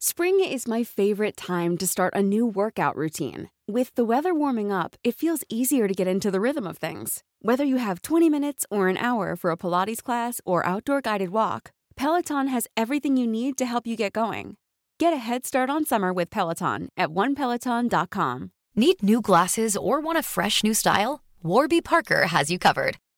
Spring is my favorite time to start a new workout routine. With the weather warming up, it feels easier to get into the rhythm of things. Whether you have 20 minutes or an hour for a Pilates class or outdoor guided walk, Peloton has everything you need to help you get going. Get a head start on summer with Peloton at onepeloton.com. Need new glasses or want a fresh new style? Warby Parker has you covered.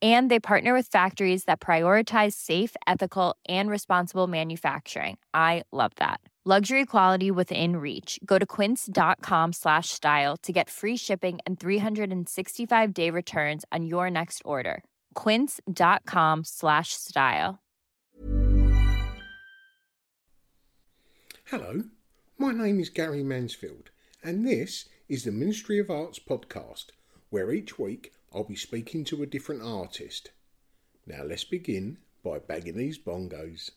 And they partner with factories that prioritize safe, ethical, and responsible manufacturing. I love that. Luxury quality within reach. Go to quince.com slash style to get free shipping and 365 day returns on your next order. Quince.com slash style. Hello, my name is Gary Mansfield, and this is the Ministry of Arts podcast, where each week I'll be speaking to a different artist. Now let's begin by bagging these bongos.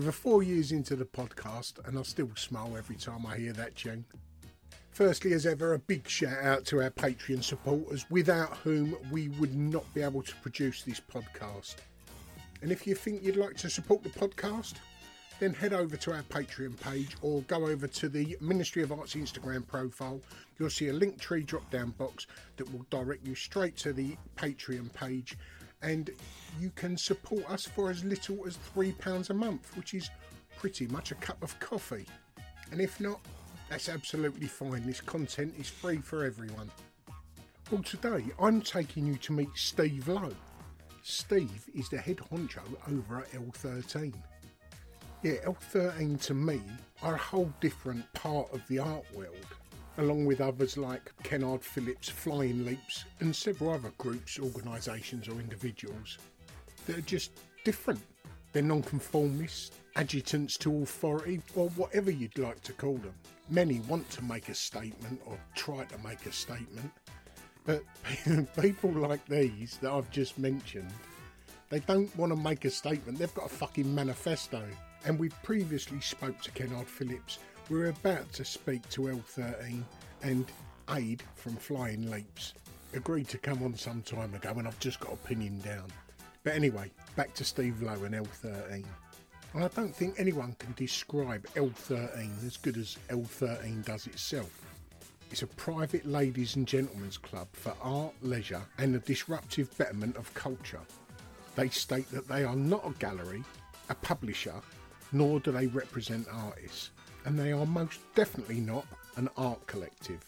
Over four years into the podcast, and I still smile every time I hear that tune. Firstly, as ever, a big shout out to our Patreon supporters, without whom we would not be able to produce this podcast. And if you think you'd like to support the podcast, then head over to our Patreon page or go over to the Ministry of Arts Instagram profile. You'll see a link tree drop down box that will direct you straight to the Patreon page. And you can support us for as little as £3 a month, which is pretty much a cup of coffee. And if not, that's absolutely fine. This content is free for everyone. Well, today I'm taking you to meet Steve Lowe. Steve is the head honcho over at L13. Yeah, L13 to me are a whole different part of the art world, along with others like Kennard Phillipps, Flying Leaps, and several other groups, organisations, or individuals that are just different. They're nonconformists, adjutants to authority, or whatever you'd like to call them. Many want to make a statement or try to make a statement, but people like these that I've just mentioned, they don't want to make a statement, they've got a fucking manifesto. And we've previously spoke to Kennard Phillipps. We're about to speak to L13 and Aid from Flying Leaps. Agreed to come on some time ago and I've just got to pin him down. But anyway, back to Steve Lowe and L13. I don't think anyone can describe L13 as good as L13 does itself. It's a private ladies and gentlemen's club for art, leisure, and the disruptive betterment of culture. They state that they are not a gallery, a publisher, nor do they represent artists, and they are most definitely not an art collective.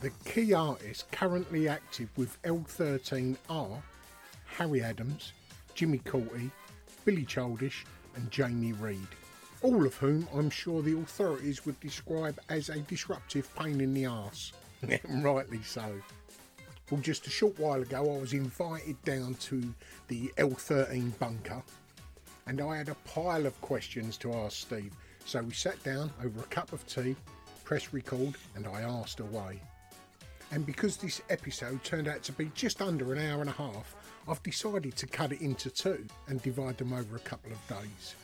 The key artists currently active with L13 are Harry Adams, Jimmy Cauty, Billy Childish, and Jamie Reid, all of whom I'm sure the authorities would describe as a disruptive pain in the arse. and rightly so. Well, just a short while ago, I was invited down to the L13 bunker and I had a pile of questions to ask Steve. So we sat down over a cup of tea, press record, and I asked away. And because this episode turned out to be just under an hour and a half, I've decided to cut it into two and divide them over a couple of days.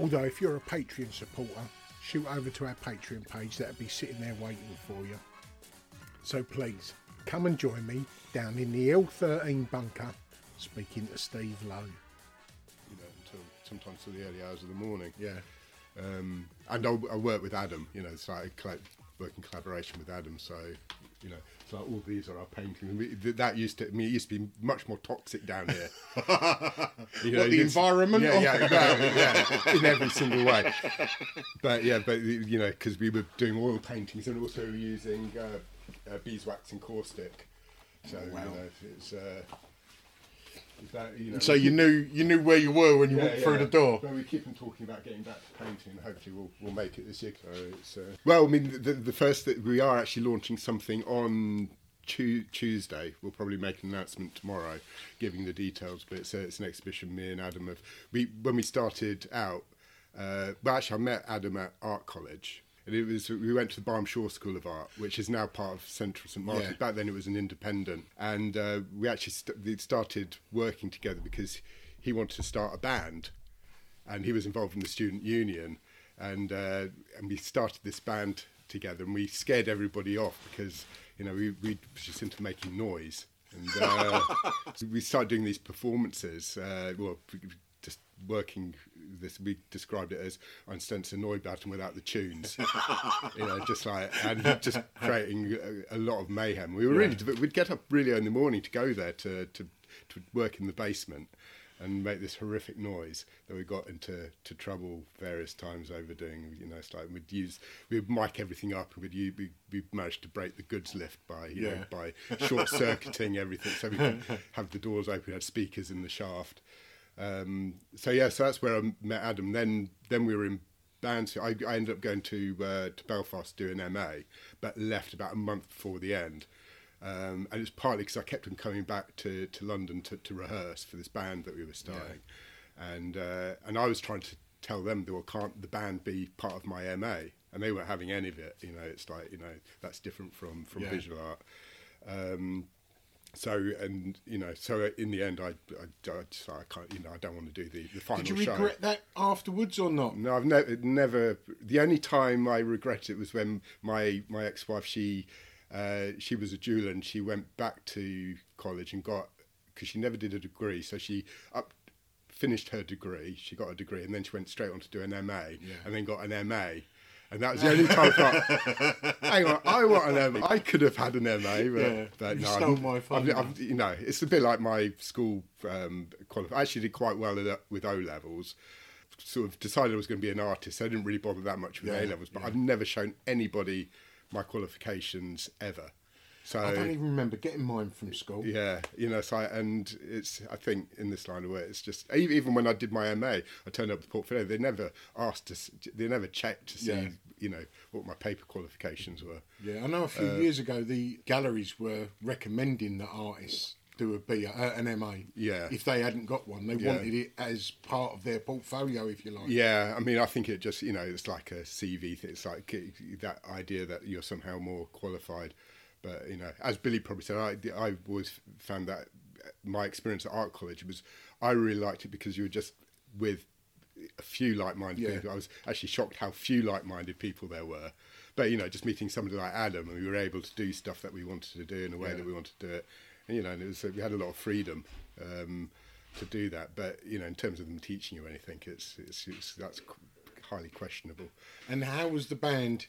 Although, if you're a Patreon supporter, shoot over to our Patreon page, that'll be sitting there waiting for you. So please, come and join me down in the L13 bunker speaking to Steve Lowe. you know, until sometimes to the early hours of the morning. Yeah. Um, and I'll, I work with Adam, you know, so I collect work in collaboration with Adam. So, you know, so all these are our paintings. We, th- that used to, I mean, it used to be much more toxic down here. You What, the environment? Yeah, yeah, exactly, yeah, in every single way. But yeah, but you know, because we were doing oil paintings and also using uh, uh, beeswax and caustic. So you know, it's. Uh, that, you know, So you knew you knew where you were when you yeah, walked through yeah. the door. Well, we keep on talking about getting back to painting. And hopefully, we'll we'll make it this year. So it's, uh... Well, I mean, the, the first that we are actually launching something on Tuesday. We'll probably make an announcement tomorrow, giving the details. But it's, a, it's an exhibition. Me and Adam have we when we started out. Uh, well, actually, I met Adam at art college. And it was we went to the Byam Shaw School of Art, which is now part of Central St Martin's. Yeah. Back then, it was an independent, and uh, we actually st- we started working together because he wanted to start a band, and he was involved in the student union, and uh, and we started this band together, and we scared everybody off because you know we we just into making noise, and uh, we started doing these performances. Uh, well, working this we described it as Einstürzende Neubauten without the tunes. You know just like and just creating a, a lot of mayhem. We were really we'd get up really early in the morning to go there to, to to work in the basement and make this horrific noise that we got into to trouble various times over doing you know it's like we'd use we'd mic everything up and we'd use, we we managed to break the goods lift by you know Yeah. by short circuiting everything. So we could have the doors open had speakers in the shaft um, so yeah, so that's where I met Adam. Then then we were in bands. I, I ended up going to uh, to Belfast to do an MA, but left about a month before the end. Um, and it's partly because I kept on coming back to, to London to, to rehearse for this band that we were starting, and uh, and I was trying to tell them, well, can't the band be part of my MA? And they weren't having any of it. You know, it's like you know that's different from from Yeah. visual art. Um, so and you know, so in the end, I I, I, just- I can't, you know, I don't want to do the, the final Did you show. regret that afterwards or not? No, I've never, never. The only time I regret it was when my my ex wife she uh, she was a jeweler and she went back to college and got because she never did a degree, so she up finished her degree. She got a degree and then she went straight on to do an MA and then got an MA. And that was the only time I thought, hang on, I want an MA. I could have had an MA, but, Yeah, but you no, stole my I've- thunder. I've- you know, it's a bit like my school um, qualif- I actually did quite well with O levels. Sort of decided I was going to be an artist. So I didn't really bother that much with Yeah, A levels, but I've never shown anybody my qualifications ever. So I don't even remember getting mine from school. yeah, you know, so I, and it's I think in this line of work, it's just even when I did my MA, I turned up the portfolio. They never asked to, they never checked to see, Yeah. you know, what my paper qualifications were. Yeah, I know a few Uh, years ago the galleries were recommending that artists do a B, uh, an MA. Yeah. If they hadn't got one, they Yeah. wanted it as part of their portfolio, if you like. Yeah, I mean, I think it just you know it's like a CV thing. It's like that idea that you're somehow more qualified. But you know, as Billy probably said, I I always found that my experience at art college was I really liked it because you were just with a few like-minded Yeah. people. I was actually shocked how few like-minded people there were. But you know, just meeting somebody like Adam, and we were able to do stuff that we wanted to do in a way that we wanted to do it. And, you know, and it was we had a lot of freedom um, to do that. But you know, in terms of them teaching you anything, it's it's, it's that's highly questionable. And how was the band?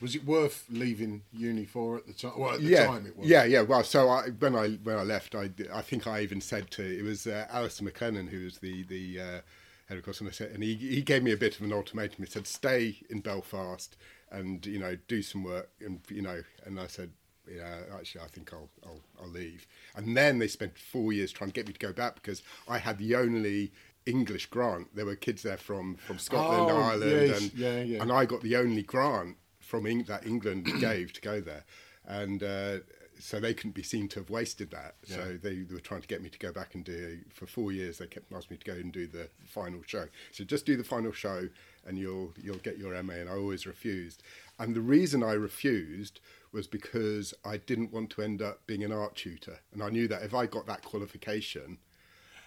Was it worth leaving uni for at the time? Well, at the yeah, time it was. yeah, yeah. Well, so I, when I when I left, I, I think I even said to it was uh, Alastair MacLennan who was the the uh, head of course, and I said, and he he gave me a bit of an ultimatum. He said, "Stay in Belfast and you know do some work," and you know, and I said. Yeah, actually, I think I'll, I'll I'll leave. And then they spent four years trying to get me to go back because I had the only English grant. There were kids there from, from Scotland, Oh, Ireland, yes, and yeah, yeah. and I got the only grant from Eng- that England gave to go there, and uh, so they couldn't be seen to have wasted that. So they, they were trying to get me to go back and do for four years. They kept asking me to go and do the final show. So just do the final show, and you'll you'll get your MA. And I always refused. And the reason I refused was because I didn't want to end up being an art tutor, and I knew that if I got that qualification.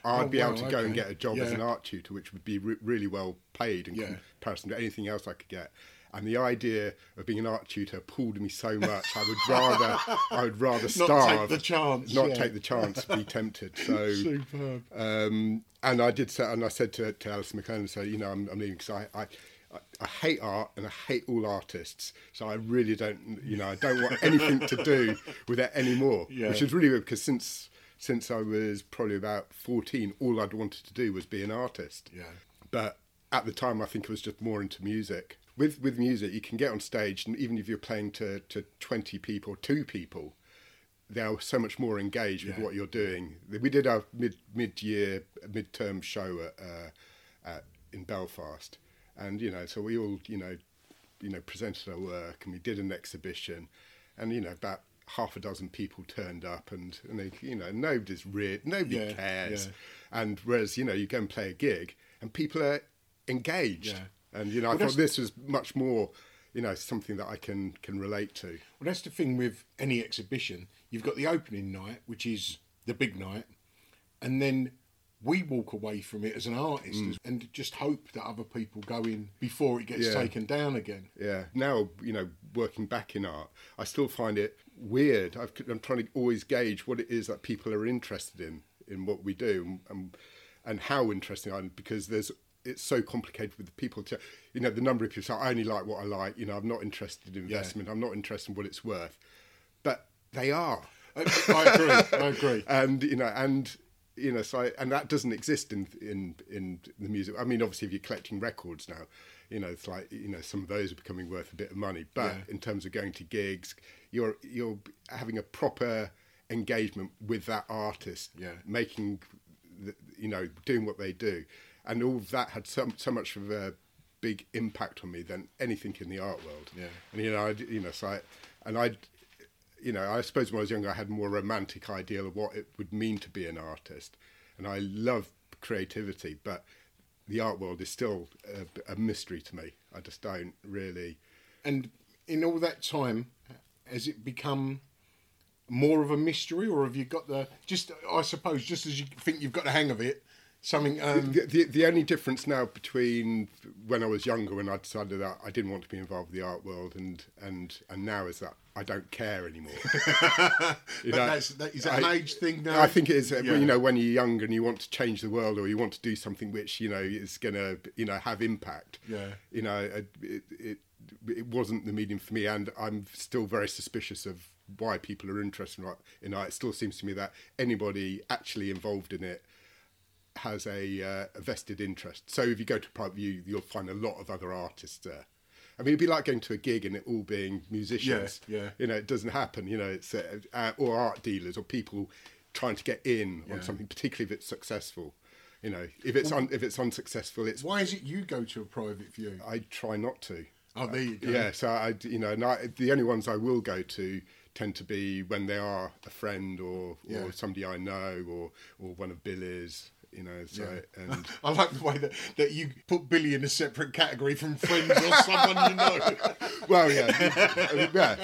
I'd Oh, be able wow, to go and get a job as an art tutor, which would be re- really well paid in Yeah. comparison to anything else I could get. And the idea of being an art tutor pulled me so much. I would rather, I would rather starve. Not take starve, the chance, not yeah. take the chance, be tempted. So, Superb. um, and I did say, and I said to, to Alice MacLennan, so you know, I'm, I'm leaving because I, I, I, I hate art and I hate all artists. So I really don't, you know, I don't want anything to do with it anymore. Yeah. Which is really weird because since since I was probably about fourteen, all I'd wanted to do was be an artist. Yeah. But at the time, I think I was just more into music. With with music, you can get on stage, and even if you're playing to, to twenty people, two people, they're so much more engaged with Yeah. what you're doing. We did our mid mid year mid term show at, uh, at in Belfast, and you know, so we all you know, you know, presented our work, and we did an exhibition, and you know, about half a dozen people turned up, and and they, you know, nobody's real, nobody Yeah, cares, yeah. and whereas you know, you go and play a gig, and people are engaged, Yeah. And you know, Well, I thought this was much more. You know, something that I can can relate to. Well, that's the thing with any exhibition. You've got the opening night, which is the big night, and then we walk away from it as an artist mm. and just hope that other people go in before it gets Yeah. taken down again. Yeah. Now, you know, working back in art, I still find it weird. I've, I'm trying to always gauge what it is that people are interested in in what we do and and, and how interesting I am because there's it's so complicated with the people to you know the number of people say I only like what I like you know I'm not interested in investment I'm not interested in what it's worth but they are I, I agree. I agree. and you know and you know so I, and that doesn't exist in in in the music i mean obviously if you're collecting records now you know it's like you know some of those are becoming worth a bit of money but Yeah. in terms of going to gigs you're you're having a proper engagement with that artist Yeah. making the, you know doing what they do and all of that had so, so much of a big impact on me than anything in the art world Yeah. and you know I, you know so I, and I you know, I suppose when I was younger, I had a more romantic ideal of what it would mean to be an artist, and I love creativity, but the art world is still a, a mystery to me. I just don't really. And in all that time, has it become more of a mystery, or have you got the just? I suppose just as you think you've got the hang of it, something. Um, the, the, the only difference now between when I was younger, when I decided that I didn't want to be involved with the art world, and and and now is that I don't care anymore. You know, that's, that, is that an age thing now? I think it is. uh, Yeah. You know, when you're young and you want to change the world, or you want to do something which you know is going to, you know, have impact. Yeah. You know, it, it it wasn't the medium for me, and I'm still very suspicious of why people are interested. In art. It still seems to me that anybody actually involved in it has a, uh, a vested interest. So if you go to private view, you'll find a lot of other artists there. I mean, it'd be like going to a gig and it all being musicians. Yeah, yeah. You know, it doesn't happen. You know, it's uh, uh, or art dealers or people trying to get in Yeah. on something, particularly if it's successful. You know, if it's un, if it's unsuccessful, it's Why is it you go to a private view? I try not to. Oh, there you go. Yeah, so I, you know, and I, the only ones I will go to tend to be when they are a friend or, or Yeah. somebody I know or or one of Billy's. You know, so and I like the way that, that you put Billy in a separate category from friends or someone you know. well, yeah, yeah.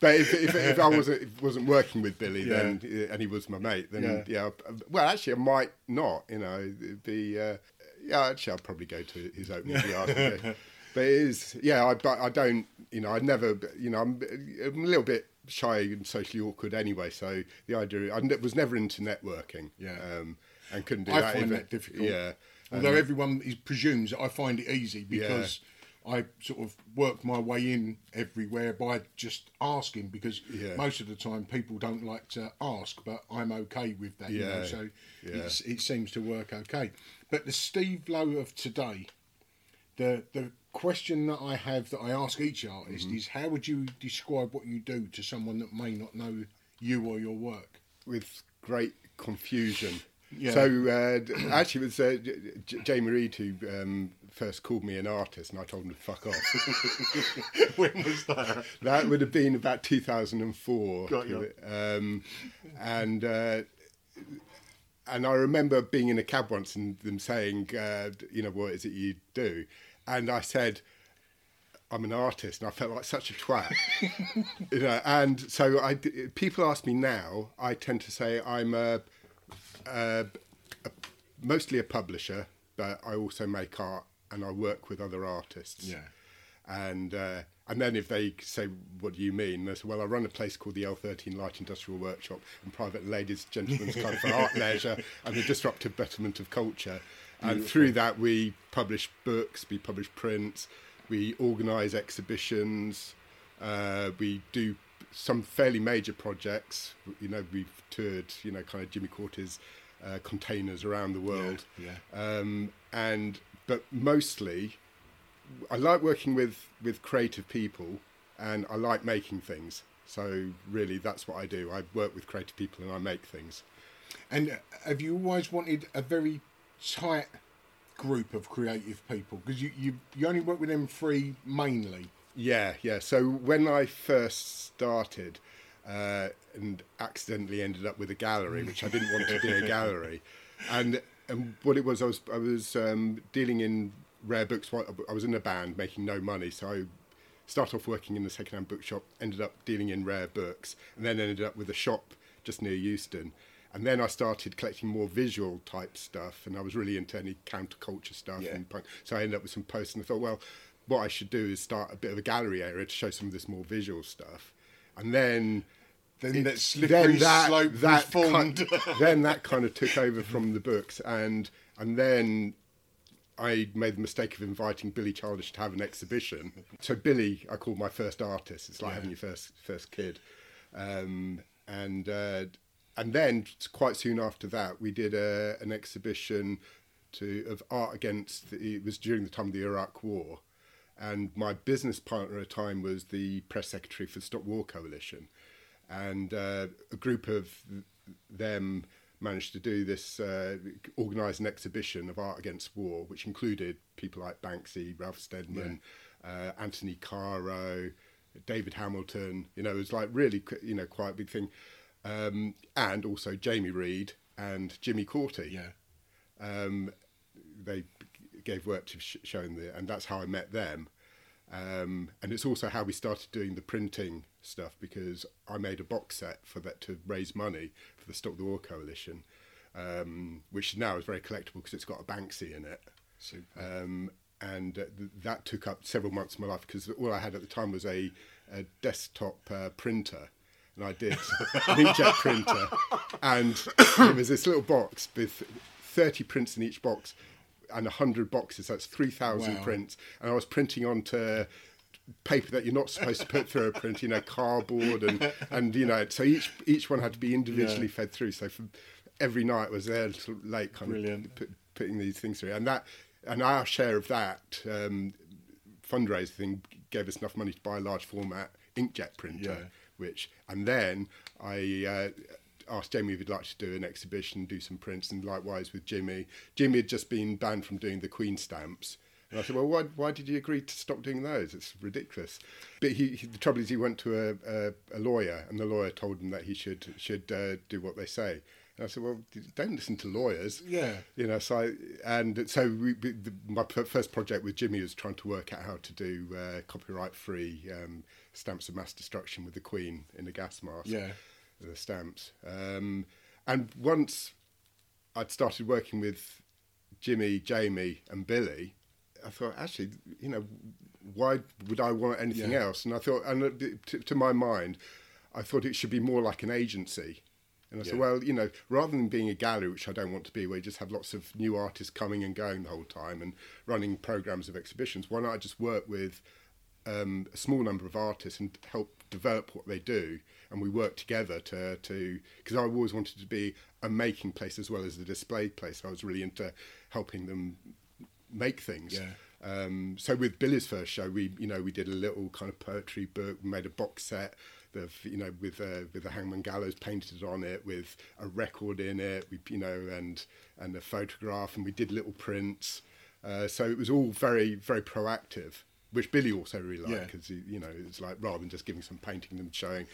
But if, if, if I wasn't if wasn't working with Billy, then uh, and he was my mate, then Yeah. yeah. Well, actually, I might not. You know, be uh, yeah. Actually, I'll probably go to his opening if he asked me. But it is, yeah. I but I don't. You know, I never. You know, I'm, I'm a little bit shy and socially awkward anyway. So the idea, I was never into networking. Yeah. Um, and couldn't do I that. find that difficult. Yeah. Although everyone is, presumes I find it easy because I sort of work my way in everywhere by just asking because Yeah. most of the time people don't like to ask, but I'm okay with that. You know, Yeah, so yeah. it's, it seems to work okay. But the Steve Lowe of today, the the question that I have that I ask each artist Mm-hmm. is how would you describe what you do to someone that may not know you or your work? with great confusion. Yeah. So uh, actually, it was uh, J- Jamie Reid who um, first called me an artist, and I told him to fuck off. when was that? that would have been about 2004. Got you. Um, and uh, and I remember being in a cab once and them saying, uh, you know, what is it you do? And I said, I'm an artist, and I felt like such a twat. you know, and so I, people ask me now, I tend to say I'm a, a, a mostly a publisher, but I also make art and I work with other artists. Yeah. and uh, and then if they say, "What do you mean?" say, "Well, I run a place called the L13 Light Industrial Workshop and private ladies, gentlemen's club for art, leisure, and the disruptive betterment of culture." And through that, we publish books, we publish prints, we organise exhibitions, uh, we do some fairly major projects. You know, we've toured, you know, kind of Jimmy Cauty's uh, containers around the world. yeah. Um, and but mostly, I like working with with creative people, and I like making things. So really, that's what I do. I work with creative people and I make things. And uh, have you always wanted a very tight group of creative people? Because you, you you only work with them three mainly. Yeah, yeah. So when I first started, uh, and accidentally ended up with a gallery, which I didn't want to be a gallery, and and what it was, I was I was um, dealing in rare books. while- I was in a band making no money, so I started off working in the second-hand bookshop, ended up dealing in rare books, and then ended up with a shop just near Euston. And then I started collecting more visual type stuff, and I was really into any counterculture stuff Yeah. and punk. So I ended up with some posts, and I thought, well, what I should do is start a bit of a gallery area to show some of this more visual stuff, and then Then that slippery slope was that formed. ki- then that kind of took over from the books, and and then I made the mistake of inviting Billy Childish to have an exhibition. So Billy, I called my first artist. It's like having your first first kid, um, and uh, and then quite soon after that, we did a, an exhibition to of art against. The, it was during the time of the Iraq War, and my business partner at the time was the press secretary for the Stop War Coalition, and uh, a group of them managed to do this, uh, organise an exhibition of art against war, which included people like Banksy, Ralph Steadman, uh, Anthony Caro, David Hamilton. You know, it was like really, you know, quite a big thing, um, and also Jamie Reid and Jimmy Cauty Yeah. um, they gave work to sh- showing the, and that's how I met them. Um, and it's also how we started doing the printing stuff because I made a box set for that to raise money for the Stop the War Coalition, um, which now is very collectible because it's got a Banksy in it. Um, and uh, th- that took up several months of my life because all I had at the time was a, a desktop uh, printer. And I did an inkjet printer, and it was this little box with 30 prints in each box and 100 boxes. That's 3,000 Wow. prints. And I was printing onto paper that you're not supposed to put through a print, you know, cardboard and, and you know, so each each one had to be individually fed through. So for every night was there late kind Brilliant. of put, putting these things through. And that and our share of that um, fundraiser thing gave us enough money to buy a large format inkjet printer, Yeah. which and then I uh, asked Jamie if he'd like to do an exhibition, do some prints, and likewise with Jimmy. Jimmy had just been banned from doing the Queen stamps. And I said, well, why, why did you agree to stop doing those? It's ridiculous. But he, he, the trouble is, he went to a, a, a lawyer, and the lawyer told him that he should should uh, do what they say. And I said, well, don't listen to lawyers. Yeah. You know, so I, and so we, the, my first project with Jimmy was trying to work out how to do uh, copyright-free um, stamps of mass destruction with the Queen in a gas mask. Yeah. The stamps. Um, and once I'd started working with Jimmy, Jamie, and Billy, I thought, actually, you know, why would I want anything Yeah. else? And I thought, and to, to my mind, I thought it should be more like an agency. And I said, well, you know, rather than being a gallery, which I don't want to be, where you just have lots of new artists coming and going the whole time and running programs of exhibitions, why not I just work with um, a small number of artists and help develop what they do, and we worked together to to because I always wanted to be a making place as well as a display place. I was really into helping them make things. Yeah. Um, so with Billy's first show, we you know we did a little kind of poetry book, we made a box set. Of, you know, with uh, with the Hangman Gallows painted on it, with a record in it, we you know, and and a photograph, and we did little prints. Uh, so it was all very very proactive, which Billy also really liked Yeah. because you know it's like rather than just giving some painting and showing,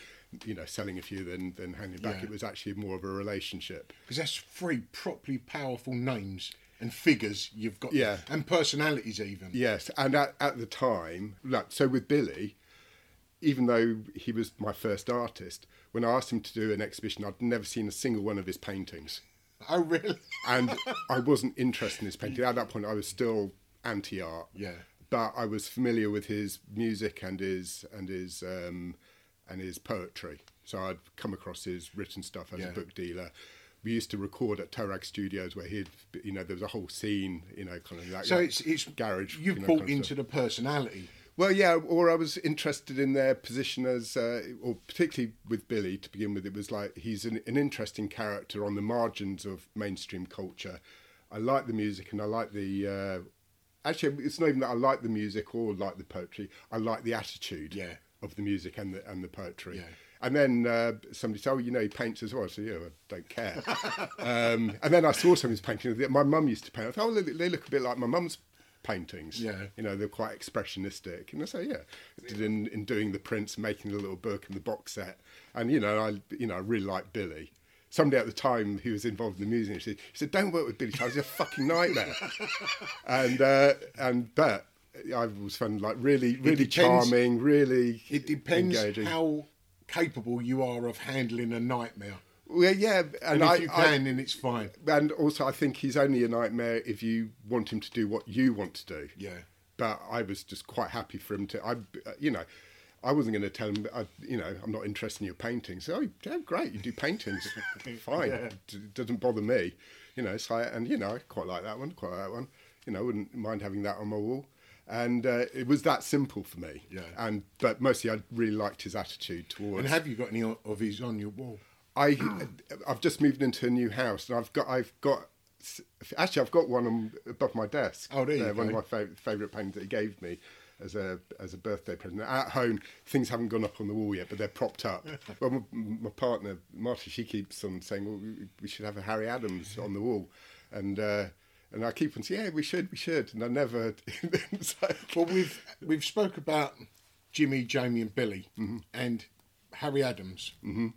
you know, selling a few then then handing back, Yeah. it was actually more of a relationship. Because that's three properly powerful names and figures you've got. Yeah. And personalities even. Yes, and at, at the time, like, so with Billy, even though he was my first artist, when I asked him to do an exhibition, I'd never seen a single one of his paintings. Oh, really? And I wasn't interested in his painting. At that point, I was still anti art. Yeah. But I was familiar with his music and his and his um, and his poetry. So I'd come across his written stuff as Yeah. a book dealer. We used to record at Toerag Studios, where he'd, you know, there was a whole scene, you know, kind of like So it's it's garage. You've you know, bought kind of into stuff. the personality. Well, yeah, or I was interested in their position as, uh, or particularly with Billy to begin with. It was like he's an, an interesting character on the margins of mainstream culture. I like the music and I like the. Uh, actually, it's not even that I like the music or like the poetry. I like the attitude Yeah. of the music and the and the poetry. Yeah. And then uh, somebody said, "Oh, you know, he paints as well." So yeah, I don't care. um, and then I saw some of his paintings. that My mum used to paint. I thought, "Oh, they, they look a bit like my mum's paintings." Yeah. you know, they're quite expressionistic. And I say, yeah, did in, in doing the prints, making the little book and the box set, and you know, I you know, I really like Billy. Somebody at the time who was involved in the music, said, he said "Don't work with Billy Childish. He's a fucking nightmare." and uh, and but I was found like really, really depends- charming, really. It depends engaging. how capable you are of handling a nightmare. Well, yeah, And and, if I, you I- can, then it's fine. and also I think he's only a nightmare if you want him to do what you want to do. Yeah. But I was just quite happy for him to. I, you know, I wasn't going to tell him. I, you know, I'm not interested in your paintings. Oh, yeah, great, you do paintings, fine. It doesn't bother me. You know, so I, and you know, I quite like that one. Quite like that one. You know, I wouldn't mind having that on my wall. And uh, it was that simple for me. Yeah. And but mostly I really liked his attitude towards. And have you got any of his on your wall? I I've just moved into a new house and I've got I've got actually I've got one on, above my desk. Oh, there you Uh, One of my favorite favourite paintings that he gave me as a as a birthday present. At home, things haven't gone up on the wall yet, but they're propped up. well, my, my partner Marty, she keeps on saying, "Well, we, should have a Harry Adams on the wall," and. Uh, and I keep on saying, yeah, we should, we should. And I never. like- Well, we've we've spoke about Jimmy, Jamie, and Billy, Mm-hmm. and Harry Adams. Mm-hmm.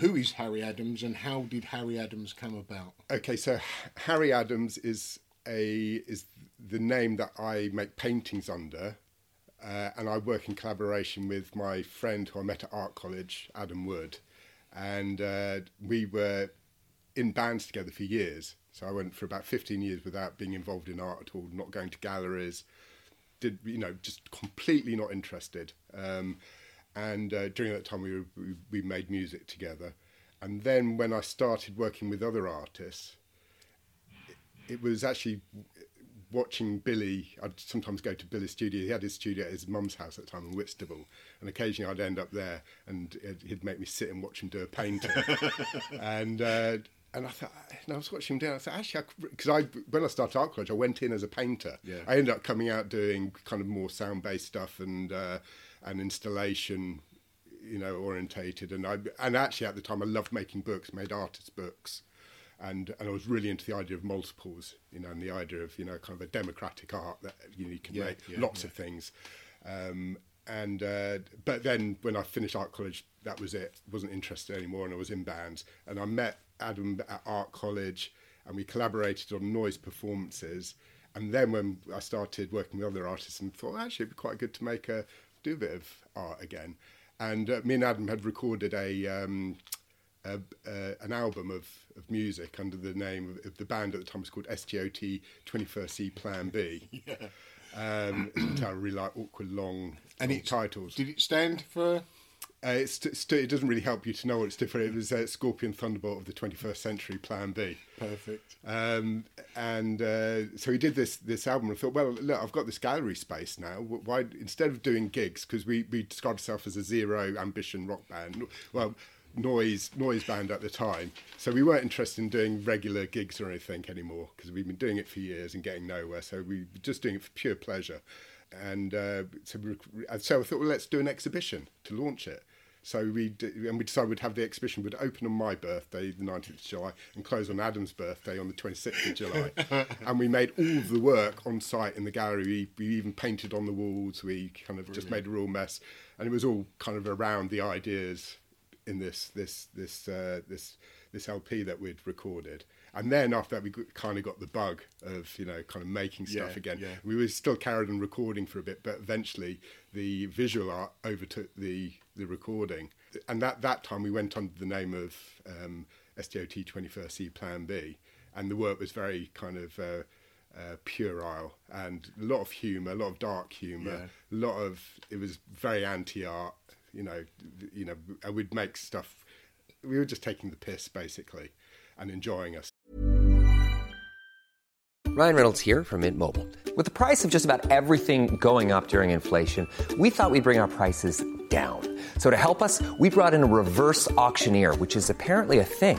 Who is Harry Adams, and how did Harry Adams come about? Okay, so Harry Adams is a is the name that I make paintings under, uh, and I work in collaboration with my friend who I met at art college, Adam Wood, and uh, we were in bands together for years. So I went for about fifteen years without being involved in art at all, not going to galleries, did you know just completely not interested. Um, and uh, during that time, we, were, we we made music together. And then when I started working with other artists, it was actually watching Billy. I'd sometimes go to Billy's studio. He had his studio at his mum's house at the time in Whitstable, and occasionally I'd end up there, and he'd- make me sit and watch him do a painting. and uh, and I thought, and I was watching him do. it, I thought, actually, because I, when I started art college, I went in as a painter. Yeah. I ended up coming out doing kind of more sound based stuff and uh, and installation. You know, orientated, and I and actually at the time I loved making books, made artist books, and and I was really into the idea of multiples, you know, and the idea of you know kind of a democratic art that you, know, you can Yeah, make yeah, lots of things. Um, and uh, but then when I finished art college, that was it. wasn't interested anymore, and I was in bands. And I met Adam at art college, and we collaborated on noise performances. And then when I started working with other artists, and thought actually it'd be quite good to make a do a bit of art again. And uh, me and Adam had recorded a. Um, a, uh, an album of, of music under the name of, of the band at the time was called STOT 21st C Plan B. yeah. Um, it's a really like awkward long, And long it- titles. Did it stand for? Uh, it's, st- it doesn't really help you to know what it's different. It was uh, Scorpion Thunderbolt of the 21st Century Plan B. Perfect. Um, and uh, so he did this this album and thought, well, look, I've got this gallery space now. Why instead of doing gigs because we we described ourselves as a zero ambition rock band, well, noise noise band at the time. So we weren't interested in doing regular gigs or anything anymore because we've been doing it for years and getting nowhere. So we were just doing it for pure pleasure. And uh, so, we, so I thought, well, let's do an exhibition to launch it. So we and we decided we'd have the exhibition would open on my birthday, the 19th of July, and close on Adam's birthday on the 26th of July. and we made all of the work on site in the gallery. We, we even painted on the walls. We kind of just made a real mess, and it was all kind of around the ideas in this this this uh, this this LP that we'd recorded. And then after that, we kind of got the bug of you know kind of making stuff Yeah, again. yeah. We were still carried on recording for a bit, but eventually the visual art overtook the the recording. And that that time we went under the name of um, STOT 21st C Plan B, and the work was very kind of uh, uh, puerile and a lot of humour, a lot of dark humour, Yeah. a lot of it was very anti-art. You know, you know, I would make stuff. We were just taking the piss basically and enjoying us. Ryan Reynolds here from Mint Mobile. With the price of just about everything going up during inflation, we thought we'd bring our prices down. So to help us, we brought in a reverse auctioneer, which is apparently a thing.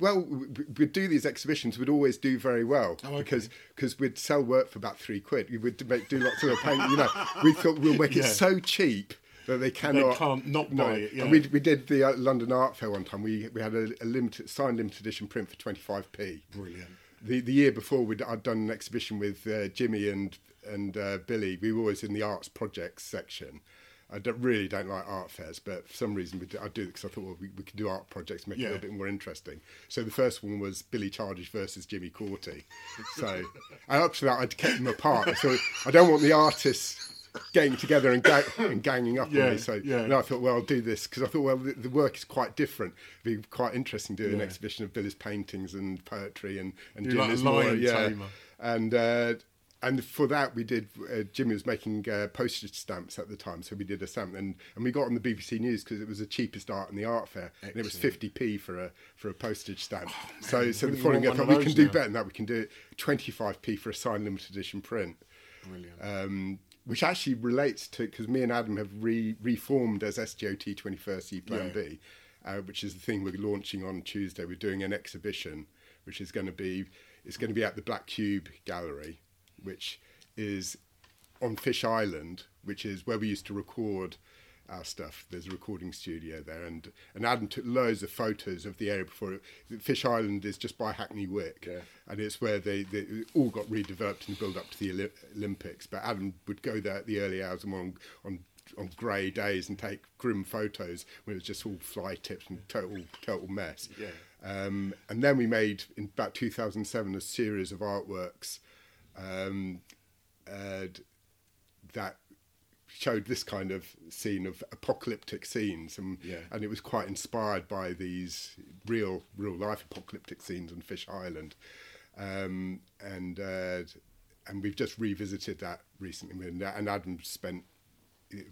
Well, we'd do these exhibitions. We'd always do very well Oh, okay. because because we'd sell work for about three quid. We would make, do lots of the paint. You know, we thought we'll make it so cheap that they cannot can't not buy it, yeah. And we we did the uh, London Art Fair one time. We we had a, a limited signed limited edition print for twenty five p. Brilliant. The the year before we'd I'd done an exhibition with uh, Jimmy and and uh, Billy. We were always in the arts projects section. I don't, really don't like art fairs, but for some reason we do, I do it because I thought well we, we could do art projects, make it a little bit more interesting. So the first one was Billy Childish versus Jimmy Cauty. So and up to that I'd kept them apart. So I don't want the artists getting together and, ga- and ganging up Yeah, on me. So yeah. and I thought, well, I'll do this because I thought, well, the, the work is quite different. It'd be quite interesting doing an exhibition of Billy's paintings and poetry and and You're doing like this more, yeah. tamer. And uh, and for that we did. Uh, Jimmy was making uh, postage stamps at the time, so we did a stamp and and we got on the BBC News because it was the cheapest art in the art fair, and it was fifty p for a for a postage stamp. so so the following thought we can do now? better than that. We can do it twenty five p for a signed limited edition print Brilliant. um, which actually relates to because me and Adam have re- reformed as STOT 21st E Plan Yeah. B, uh, which is the thing we're launching on Tuesday. We're doing an exhibition, which is going to be it's going to be at the Black Cube Gallery, which is on Fish Island, which is where we used to record our stuff. There's a recording studio there, and and Adam took loads of photos of the area before. It, Fish Island is just by Hackney Wick, and it's where they, they all got redeveloped in the build up to the Oli- Olympics. But Adam would go there at the early hours and on on on grey days and take grim photos when it was just all fly tips and total total mess. Yeah. Um, and then we made in about 2007 a series of artworks um, uh, that showed this kind of scene of apocalyptic scenes and Yeah. and it was quite inspired by these real real life apocalyptic scenes on Fish Island um, and uh, and we've just revisited that recently and, and Adam spent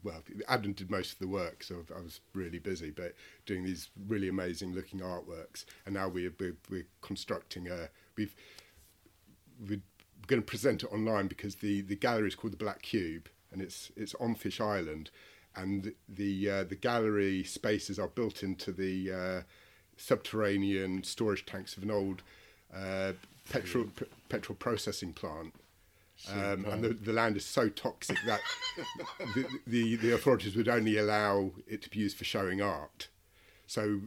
well, Adam did most of the work, so I was really busy, but doing these really amazing looking artworks. And now we're, we're, we're constructing a, we've, we're going to present it online because the, the gallery is called the Black Cube and it's, it's on Fish Island. And the, uh, the gallery spaces are built into the uh, subterranean storage tanks of an old uh, petrol, p- petrol processing plant. Um, and the, the land is so toxic that the, the the authorities would only allow it to be used for showing art. So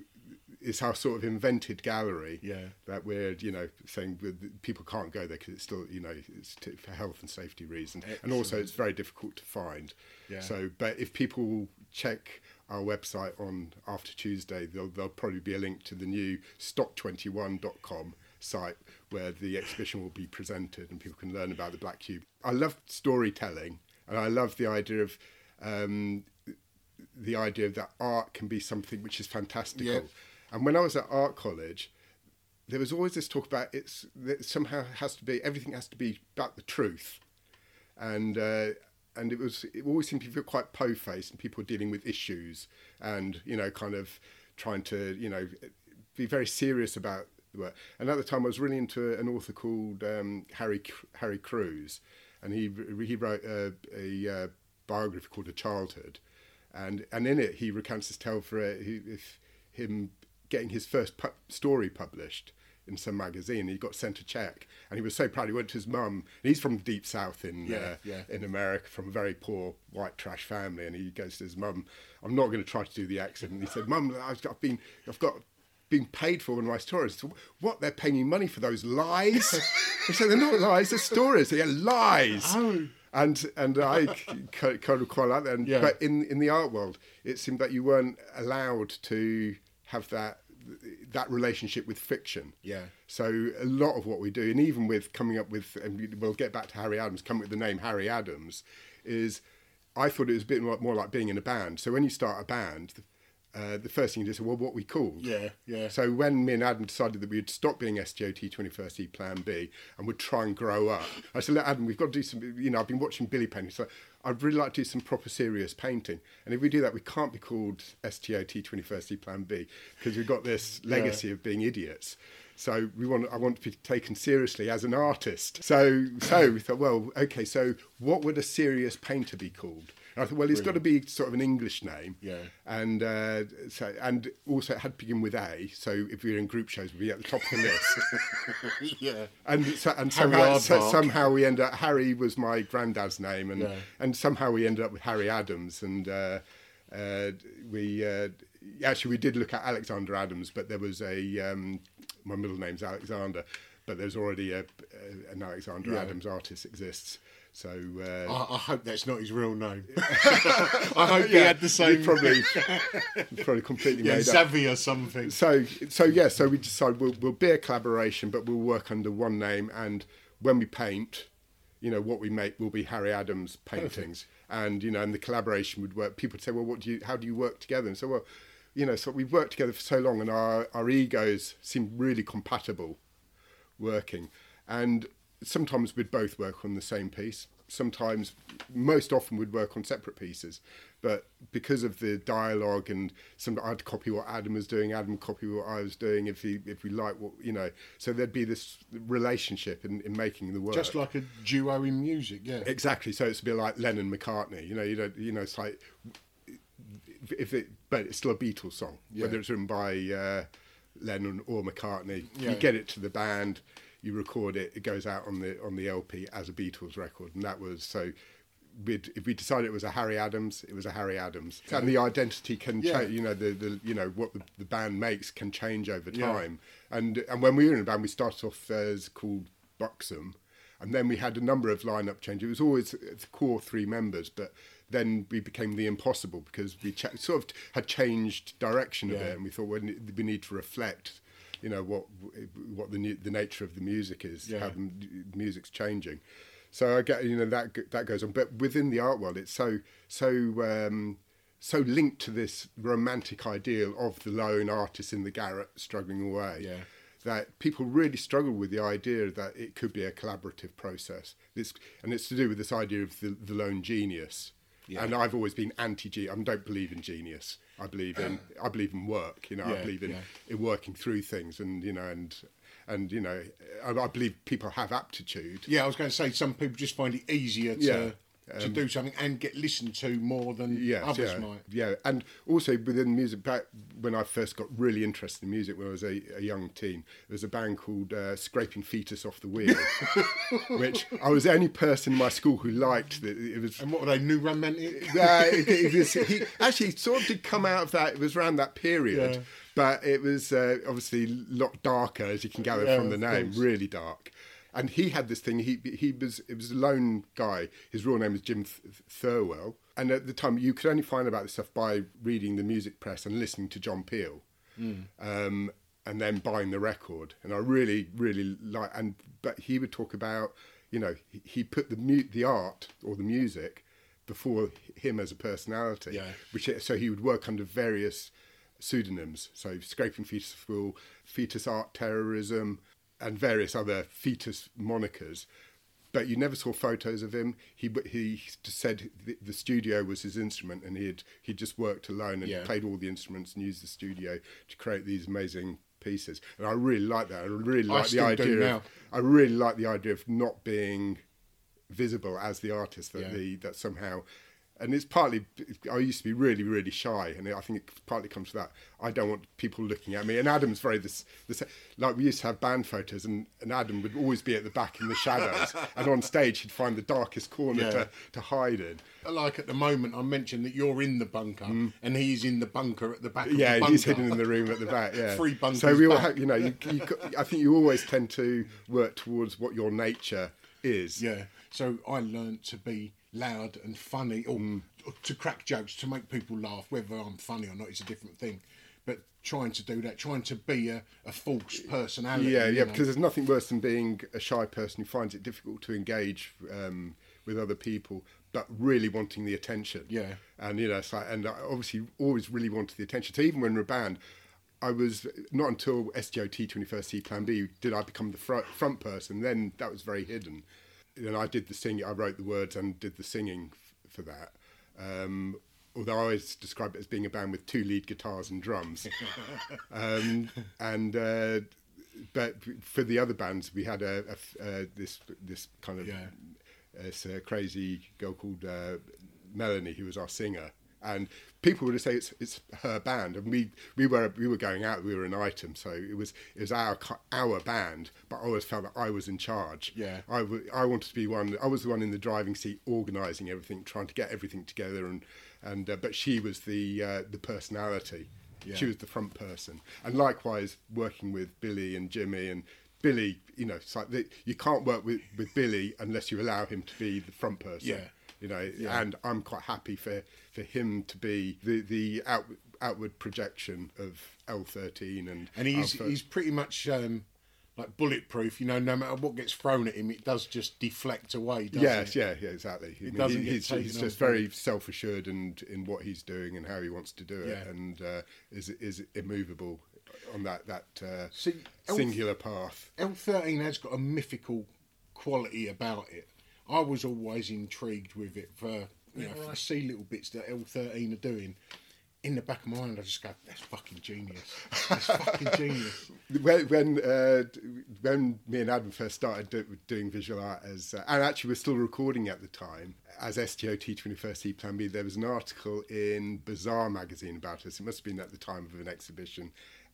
it's our sort of invented gallery Yeah. that we're you know saying people can't go there because it's still you know it's to, for health and safety reasons, and also it's very difficult to find. Yeah. So, but if people check our website on after Tuesday, there'll, there'll probably be a link to the new stock21.com site where the exhibition will be presented and people can learn about the Black Cube. I love storytelling and I love the idea of um, the idea that art can be something which is fantastical. Yeah. And when I was at art college, there was always this talk about it's that somehow has to be everything has to be about the truth, and uh, and it was it always seemed be quite po faced and people dealing with issues and you know kind of trying to you know be very serious about the work. And at the time, I was really into an author called um, Harry Harry Crews, and he he wrote a, a uh, biography called A Childhood, and and in it he recounts his tale for uh, he, if him getting his first pu- story published in some magazine. He got sent a check, and he was so proud. He went to his mum. He's from the deep south in Yeah, uh, yeah. in America, from a very poor white trash family, and he goes to his mum. I'm not going to try to do the accent. And he said, "Mum, I've got, I've been, I've got." Been paid for one of my stories. So what? They're paying you money for those lies? he said, "They're not lies. They're stories. They're lies." Oh. And and I kind of quite like that. And, Yeah. But in in the art world, it seemed that you weren't allowed to have that that relationship with fiction. Yeah. So a lot of what we do, and even with coming up with, and we- we'll get back to Harry Adams, coming up with the name Harry Adams, is I thought it was a bit more like being in a band. So when you start a band, uh, the first thing you do is, well, what we called? Yeah, yeah. So when me and Adam decided that we'd stop being SGOT 21st E Plan B and would try and grow up, I said, look, Adam, we've got to do some, you know, I've been watching Billy painting, so I'd really like to do some proper serious painting. And if we do that, we can't be called SGOT 21st E Plan B because we've got this legacy of being idiots. So we want, I want to be taken seriously as an artist. So, so we thought, well, okay, so what would a serious painter be called? And I thought, well, it's got to be sort of an English name Yeah. and uh, so and also it had to begin with A. So if we were in group shows, we'd be at the top of the list. yeah. and so, and somehow, so, somehow we end up. Harry was my granddad's name, and Yeah. and somehow we ended up with Harry Adams, and uh, uh, we uh, actually we did look at Alexander Adams, but there was a um, my middle name's Alexander, but there's already a, a an Alexander Yeah. Adams artist exists. So uh, I, I hope that's not his real name. I hope he had the same. probably probably completely yeah, made up. Xavier something. So, so yeah, so we decided we'll, we'll be a collaboration, but we'll work under one name. And when we paint, you know, what we make will be Harry Adams paintings. And you know, and the collaboration would work. People would say, well, what do you? How do you work together? And so, well, you know, so we've worked together for so long, and our our egos seem really compatible, working. And sometimes we'd both work on the same piece. Sometimes, most often, we'd work on separate pieces. But because of the dialogue and some, I'd copy what Adam was doing, Adam would copy what I was doing. If he, if we like what you know, so there'd be this relationship in, in making the work. Just like a duo in music, yeah. Exactly. So it's a bit like Lennon McCartney. You know, you don't. You know, it's like if it, but it's still a Beatles song, yeah. whether it's written by uh, Lennon or McCartney. Yeah. You get it to the band, you record it, it goes out on the on the LP as a Beatles record, and that was so. We'd, if we decided it was a Harry Adams, it was a Harry Adams, and the identity can Yeah. change. You know, the, the you know what the, the band makes can change over Yeah. time. And and when we were in a band, we started off as called Buxom, and then we had a number of lineup changes. It was always uh, the core three members, but then we became the Impossible because we cha- sort of had changed direction a Yeah. bit, and we thought well, we need to reflect, you know, what what the new, the nature of the music is, Yeah. how the music's changing. So I get you know that that goes on, but within the art world, it's so so. Um, so linked to this romantic ideal of the lone artist in the garret struggling away Yeah. that people really struggle with the idea that it could be a collaborative process. This, and it's to do with this idea of the, the lone genius. And I've always been anti-genius. I don't believe in genius. I believe in I believe in work. You know, I believe in, yeah. in working through things, and you know, and and you know, I, I believe people have aptitude. Yeah, I was going to say some people just find it easier to Yeah, to do something and get listened to more than Yes, others yeah, might. yeah, and also within music. Back when I first got really interested in music, when I was a, a young teen, there was a band called uh, Scraping Foetus Off the Wheel, which I was the only person in my school who liked. That it was And what were they? New romantic? yeah, it, it was, he actually sort of did come out of that. It was around that period, Yeah. but it was uh, obviously a lot darker, as you can gather Yeah, from the name, course. really dark. And he had this thing. He he was it was a lone guy. His real name was Jim Th- Thirlwell. And at the time, you could only find about this stuff by reading the music press and listening to John Peel, um, and then buying the record. And I really, really like. And but he would talk about, you know, he, he put the mu- the art or the music before him as a personality. Yeah. Which so he would work under various pseudonyms. So scraping fetus fool, fetus art terrorism, and various other fetus monikers. But you never saw photos of him. He he said the, the studio was his instrument, and he had he just worked alone and Yeah. played all the instruments and used the studio to create these amazing pieces. And I really like that. I really like the idea. Of, I really like the idea of not being visible as the artist that Yeah. the that somehow and it's partly I used to be really really shy, and I think it partly comes to that. I don't want people looking at me. And Adam's very this, this like we used to have band photos, and, and Adam would always be at the back in the shadows, and on stage he'd find the darkest corner Yeah. to, to hide in. Like at the moment, I mentioned that you're in the bunker and he's in the bunker at the back. of Mm. Yeah, the he's hidden in the room at the back. Yeah, Three bunkers So we all, have, you know, you, you, I think you always tend to work towards what your nature is. Yeah. So I learned to be loud and funny, or Mm. to crack jokes, to make people laugh. Whether I'm funny or not is a different thing. But trying to do that, trying to be a, a false personality. Yeah, yeah, know. because there's nothing worse than being a shy person who finds it difficult to engage um, with other people, but really wanting the attention. Yeah. and you know, so, like, and I obviously always really wanted the attention. So even when we we're a band, I was not until STOT 21st C Plan B did I become the front, front person. Then that was very hidden. And I did the singing. I wrote the words and did the singing f- for that. Um, although I always describe it as being a band with two lead guitars and drums. um, and uh, but for the other bands, we had a, a f- uh, this this kind of Yeah. this uh, crazy girl called uh, Melanie, who was our singer. And people would say it's it's her band, and we, we were we were going out, we were an item, so it was it was our our band. But I always felt that I was in charge. Yeah. I, w- I wanted to be one. I was the one in the driving seat, organising everything, trying to get everything together, and and uh, but she was the uh, the personality. Yeah. She was the front person, and likewise working with Billy and Jimmy and Billy. You know, it's like the, you can't work with with Billy unless you allow him to be the front person. Yeah. You know, and I'm quite happy for for him to be the the out, outward projection of L13 and and he's Alpha. he's pretty much um, like bulletproof. You know, no matter what gets thrown at him, it does just deflect away. Doesn't Yes, it? yeah, yeah, exactly. I mean, doesn't he- he's, he's just very self assured and in what he's doing and how he wants to do it, Yeah. and uh, is is immovable on that that uh, See, Elf- singular path. L13 has got a mythical quality about it. I was always intrigued with it for, you know, if I see little bits that L13 are doing, in the back of my mind, I just go, that's fucking genius. That's fucking genius. When when, uh, when me and Adam first started do, doing visual art as, uh, and actually we're still recording at the time as STOT 21st C Plan B, there was an article in Bazaar magazine about us. It must have been at the time of an exhibition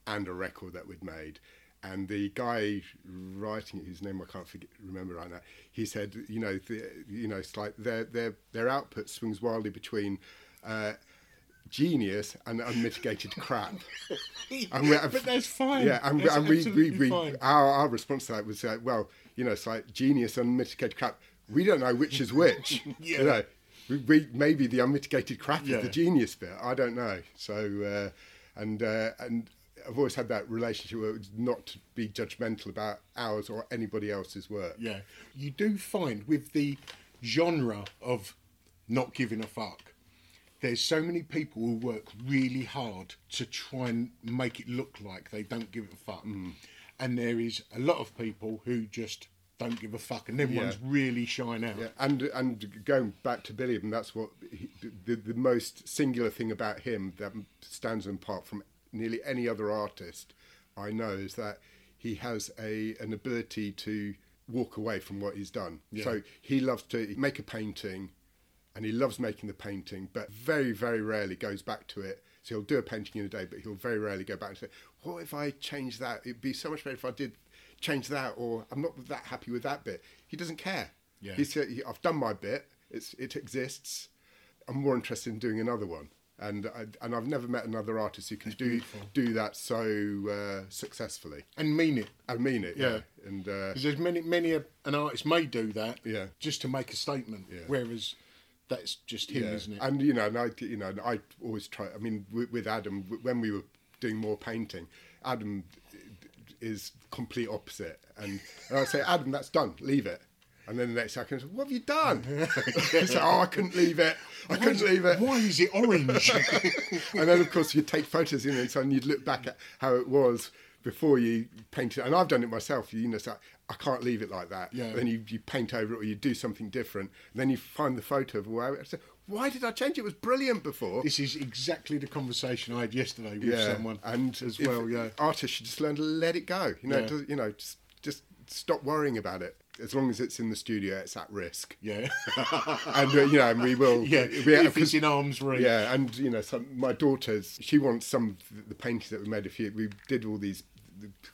and a record that we'd made. And the guy writing it, whose name I can't forget, remember right now, he said, you know, the, you know, it's like their their their output swings wildly between. Uh, Genius and unmitigated crap. And we- but that's fine. Yeah, and, and we, we, we our, our response to that was like, well, you know, it's like genius unmitigated crap. We don't know which is which. Yeah. You know, we, we maybe the unmitigated crap Yeah. is the genius bit. I don't know. So, uh, and uh, and I've always had that relationship where it's not to be judgmental about ours or anybody else's work. Yeah. You do find with the genre of not giving a fuck, there's so many people who work really hard to try and make it look like they don't give a fuck. Mm. And there is a lot of people who just don't give a fuck, and them Yeah. ones really shine out. Yeah, and and going back to Billy, and that's what he, the the most singular thing about him that stands him apart from nearly any other artist I know is that he has a an ability to walk away from what he's done. So he loves to make a painting, and he loves making the painting, but very very rarely goes back to it. So he'll do a painting in a day, but he'll very rarely go back and say, "What if I change that? It'd be so much better if I did." change that or I'm not that happy with that bit. He doesn't care. Yeah. Uh, he said, "I've done my bit. It's it exists. I'm more interested in doing another one." And I, and I've never met another artist who can do beautiful. do that so uh, successfully. And mean it. I mean it. Yeah. Yeah. And uh, there's many, many a, an artist may do that Yeah. just to make a statement, Yeah. whereas that's just him, yeah. isn't it? And you know, and I you know, and I always try. I mean, with, with Adam, when we were doing more painting, Adam is complete opposite, and, and I say, Adam, that's done. Leave it. And then the next second, say, what have you done? He said, oh, I couldn't leave it. I couldn't leave it. Why is it orange? and then, of course, you'd take photos in it, and you'd look back at how it was before you painted. And I've done it myself. You know, so I can't leave it like that. Yeah. Then you, you paint over it, or you do something different. And then you find the photo of where I say, why did I change it? It was brilliant before. this is exactly the conversation I had yesterday with someone and as well. Yeah, artists should just learn to let it go. You know, Yeah. to- you know, just just stop worrying about it. As long as it's in the studio, it's at risk. Yeah. and uh, you know, and we will. Yeah, we, if it's in arm's reach. Yeah, and you know, some, my daughter's she wants some of the paintings that we made. A few, we did all these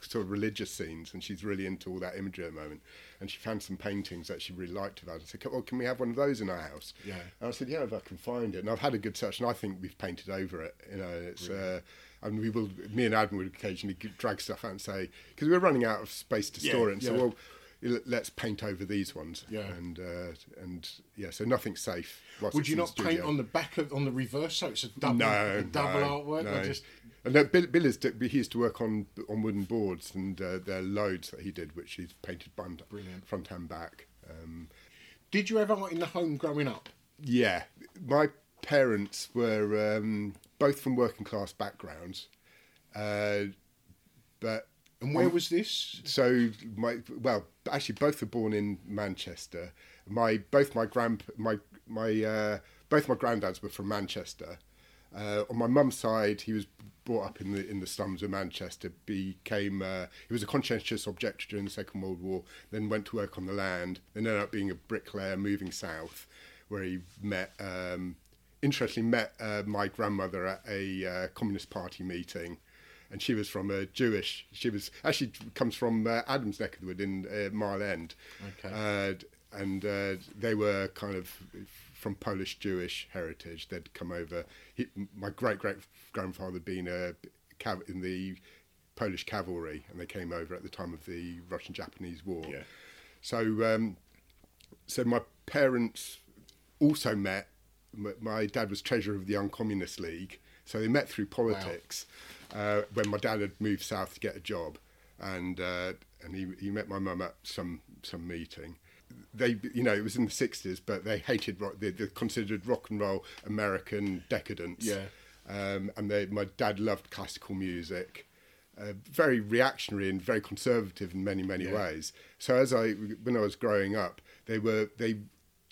sort of religious scenes, and she's really into all that imagery at the moment. And she found some paintings that she really liked of ours. I said, "Well, can we have one of those in our house?" Yeah. And I said, "Yeah, if I can find it." And I've had a good search, and I think we've painted over it. You know, it's. Uh, and we will. Me and Adam would occasionally drag stuff out and say because we're running out of space to Yeah, store it. And yeah. So well, let's paint over these ones. Yeah. And uh, and yeah, so nothing's safe. Would you not paint on the back of on the reverse so it's a double no, a double no, artwork? No. Just And no, Bill, Bill is, he used to work on on wooden boards, and uh, there are loads that he did, which he's painted front, Brilliant. front and back. Um, Did you ever art in the home growing up? yeah, my parents were um, both from working class backgrounds, uh, but And where was this? so my well actually both were born in Manchester. My both my grand my my uh, both my granddads were from Manchester. Uh, on my mum's side, he was brought up in the in the slums of Manchester. Became uh, he was a conscientious objector during the Second World War. Then went to work on the land. Then ended up being a bricklayer, moving south, where he met. Um, interestingly, met uh, my grandmother at a uh, Communist Party meeting and she was from a Jewish. She was actually comes from uh, Adam's neck of the wood in uh, Mile End. Okay. Uh, and uh, they were kind of from Polish Jewish heritage. They'd come over. He, my great great grandfather had been a cav- in the Polish cavalry, and they came over at the time of the Russian Japanese War. Yeah. So um, so my parents also met. My dad was treasurer of the Young Communist League, so they met through politics. Uh, when my dad had moved south to get a job, and uh, and he, he met my mum at some some meeting. They, you know, it was in the sixties, but they hated rock. They, they considered rock and roll American decadence. Yeah. Um, and they, my dad loved classical music uh, very reactionary and very conservative in many many Yeah. ways. So as I when I was growing up, they were they,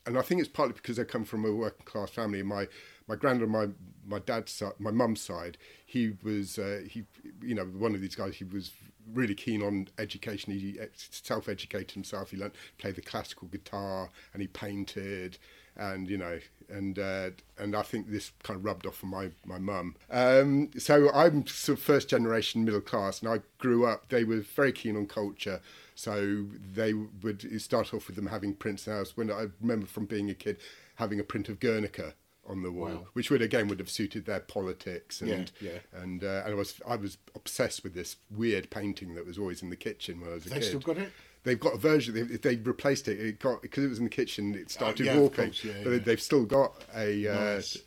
and I think it's partly because I come from a working class family. My my granddad, my my dad's side, my mum's side, he was uh, he you know one of these guys. He was really keen on education. He self educated himself. He learned to play the classical guitar and he painted and you know and uh, and I think this kind of rubbed off on my my mum. Um, so I'm sort of first generation middle class, and I grew up. They were very keen on culture, so they would start off with them having prints in. When I remember from being a kid, having a print of Guernica on the wall, Wow. which would again would have suited their politics and Yeah, yeah. and uh, and I was I was obsessed with this weird painting that was always in the kitchen when I was a They kid. still got it? They've got a version. They, they replaced it. It got because it was in the kitchen. It started Oh, yeah, walking, course, yeah, but yeah. they've still got a, Nice.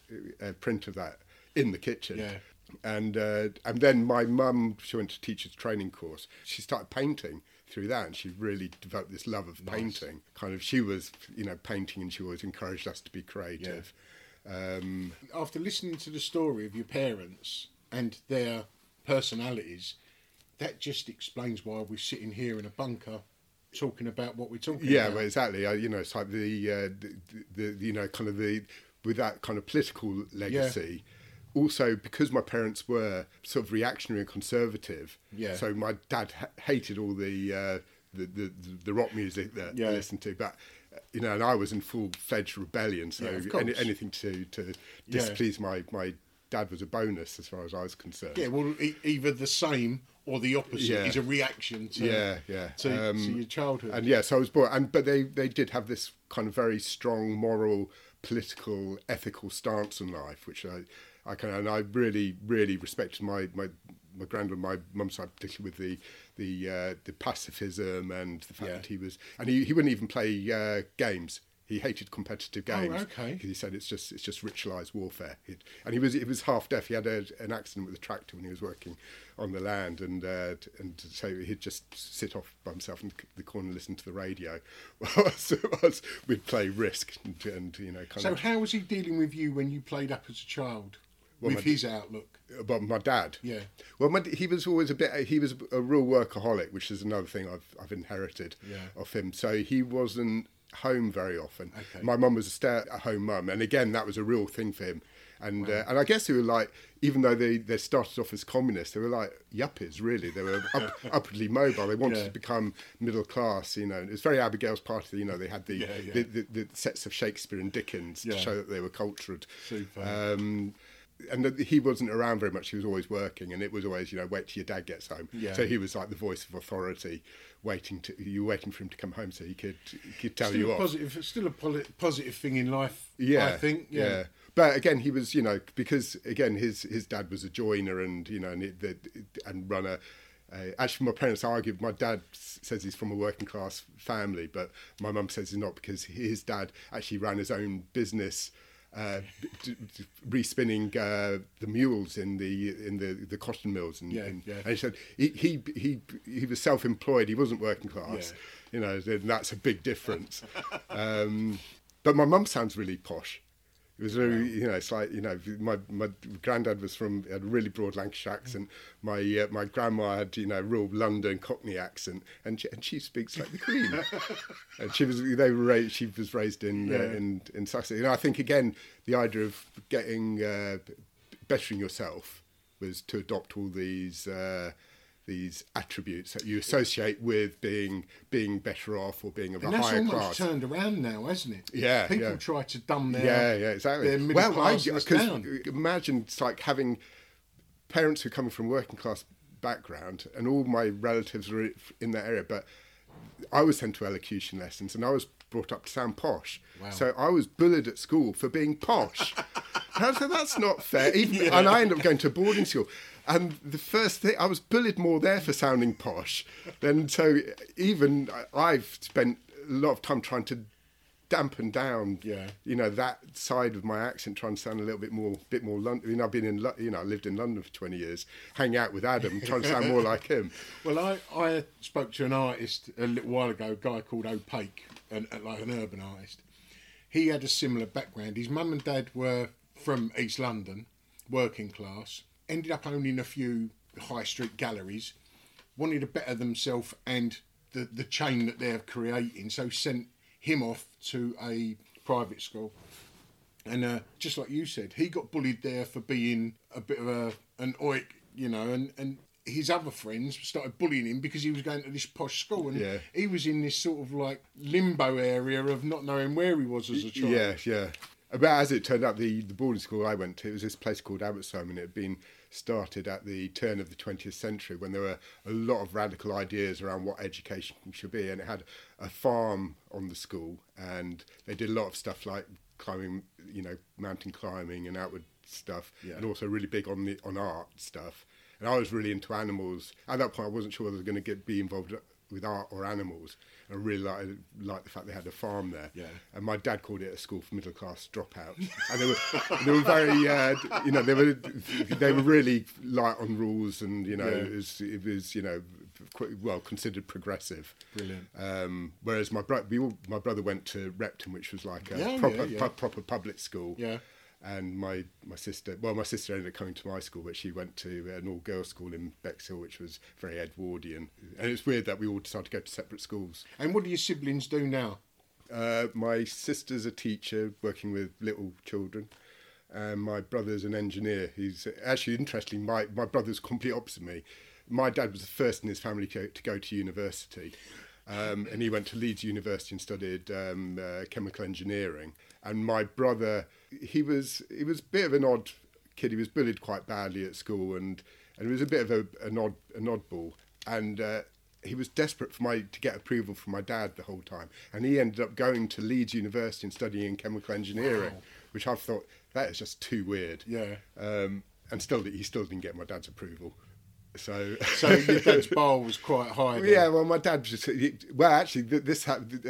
uh, a print of that in the kitchen. Yeah. And uh, and then my mum, she went to teacher's training course. She started painting through that, and she really developed this love of painting. Kind of, she was you know painting, and she always encouraged us to be creative. Um, After listening to the story of your parents and their personalities, that just explains why we're sitting here in a bunker talking about what we're talking Yeah, about. well, exactly. Uh, you know, it's like the, uh, the, the, you know, kind of the, with that kind of political legacy. Also, because my parents were sort of reactionary and conservative, Yeah. so my dad ha- hated all the, uh, the, the the rock music that Yeah. I listened to, but you know, and I was in full fledged rebellion, so Yeah, any, anything to to Yeah. displease my my dad was a bonus as far as I was concerned. Yeah, well, e- either the same or the opposite Yeah. is a reaction to yeah, yeah. to, Um, to your childhood. And yeah, so I was born, and but they they did have this kind of very strong moral, political, ethical stance on life, which I I kind of, and I really really respected my my my granddad, my mum's side, particularly with the the uh, the pacifism and the fact Yeah. that he was, and he, he wouldn't even play uh, games. He hated competitive Oh, games. okay. 'cause He said it's just it's just ritualised warfare. He'd, and he was he was half deaf. He had a, an accident with a tractor when he was working on the land, and uh, and so he'd just sit off by himself in the corner and listen to the radio. Whilst, whilst we'd play Risk and, and you know kind so, of. how was he dealing with you when you played up as a child Well, with his outlook? But my dad, Yeah. Well, my, he was always a bit. He was a real workaholic, which is another thing I've I've inherited Yeah. of him. So he wasn't home very often. Okay. My mum was a stay-at-home mum, and again, that was a real thing for him. And uh, and I guess they were like, even though they, they started off as communists, they were like yuppies, really. They were up, upwardly mobile. They wanted Yeah. to become middle class. You know, it was very Abigail's party. You know, they had the Yeah, yeah. The, the, the sets of Shakespeare and Dickens to show that they were cultured. Super. Um, and he wasn't around very much. He was always working, and it was always, you know, wait till your dad gets home. Yeah. So he was like the voice of authority, waiting to you were waiting for him to come home so he could he could tell still you off. positive, it's still a poli- positive thing in life. Yeah, I think. Yeah. But again, he was, you know, because again, his his dad was a joiner and you know, and it, the, and run a. Uh, actually, my parents argued. My dad says he's from a working class family, but my mum says he's not because his dad actually ran his own business, uh, d- d- respinning uh, the mules in the in the, the cotton mills. And, Yeah, and, yeah. and he said he, he he he was self employed. He wasn't working class. Yeah. You know, then that's a big difference. um, but my mum sounds really posh. It was very, you know, it's like you know, my my granddad was from had a really broad Lancashire accent. My uh, my grandma had you know real London Cockney accent, and she, and she speaks like the Queen. and she was they were raised, she was raised in uh, Yeah. in in Sussex. You know, I think again the idea of getting uh, bettering yourself was to adopt all these. Uh, these attributes that you associate with being being better off or being of And a that's higher almost class. turned around now, hasn't it? Yeah, People yeah. try to dumb their yeah, yeah, exactly. their middle well, I down. imagine it's like having parents who are coming from working class background, and all my relatives were in that area, but I was sent to elocution lessons, and I was brought up to sound posh. So I was bullied at school for being posh. said, that's not fair. Even, And I ended up going to boarding school. And the first thing, I was bullied more there for sounding posh. Than so even I've spent a lot of time trying to dampen down, Yeah. you know, that side of my accent, trying to sound a little bit more, bit more London. I mean, I've been in, you know, I lived in London for twenty years, hang out with Adam, trying to sound more like him. Well, I, I spoke to an artist a little while ago, a guy called Opaque, an, like an urban artist. He had a similar background. His mum and dad were from East London, working class, ended up owning a few high street galleries, wanted to better themselves and the, the chain that they're creating, so sent him off to a private school. And uh, just like you said, he got bullied there for being a bit of a an oik, you know, and, and his other friends started bullying him because he was going to this posh school, and Yeah. he was in this sort of like limbo area of not knowing where he was as a child. Yeah, yeah. But as it turned out, the, the boarding school I went to, it was this place called Abbotsholme, and it had been started at the turn of the 20th century when there were a lot of radical ideas around what education should be. And it had a farm on the school, and they did a lot of stuff like climbing, you know, mountain climbing and outward stuff, and also really big on the on art stuff. And I was really into animals. At that point, I wasn't sure whether I was going to get be involved with art or animals. I really liked, liked the fact they had a farm there. Yeah. And my dad called it a school for middle class dropouts. and they were they were very uh, you know they were they were really light on rules and you know Yeah. it was it was you know quite well considered progressive. Brilliant. Um, whereas my brother we all, my brother went to Repton, which was like a Yeah, proper yeah. pu- proper public school. Yeah. And my, my sister, well, my sister ended up coming to my school, but she went to an all girls school in Bexhill, which was very Edwardian. And it's weird that we all decided to go to separate schools. And what do your siblings do now? Uh, my sister's a teacher working with little children. And my brother's an engineer. He's actually interestingly, my, my brother's complete opposite me. My dad was the first in his family to, to go to university. Um, and he went to Leeds University and studied um, uh, chemical engineering. And my brother, he was he was a bit of an odd kid. He was bullied quite badly at school, and and he was a bit of a, an odd an oddball. And uh, he was desperate for my to get approval from my dad the whole time, and he ended up going to Leeds University and studying chemical engineering, which I thought that is just too weird. Yeah. Um, and still, that he still didn't get my dad's approval. So, So your dad's bar was quite high. then? yeah, well, my dad just well, actually, this happened.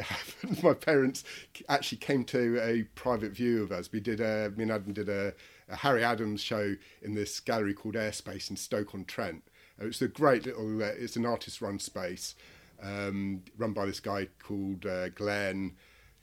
My parents actually came to a private view of us. We did a, me and Adam did a, a Harry Adams show in this gallery called Airspace in Stoke on Trent. Uh, It's a great little. Uh, it's an artist-run space, um, run by this guy called uh, Glenn,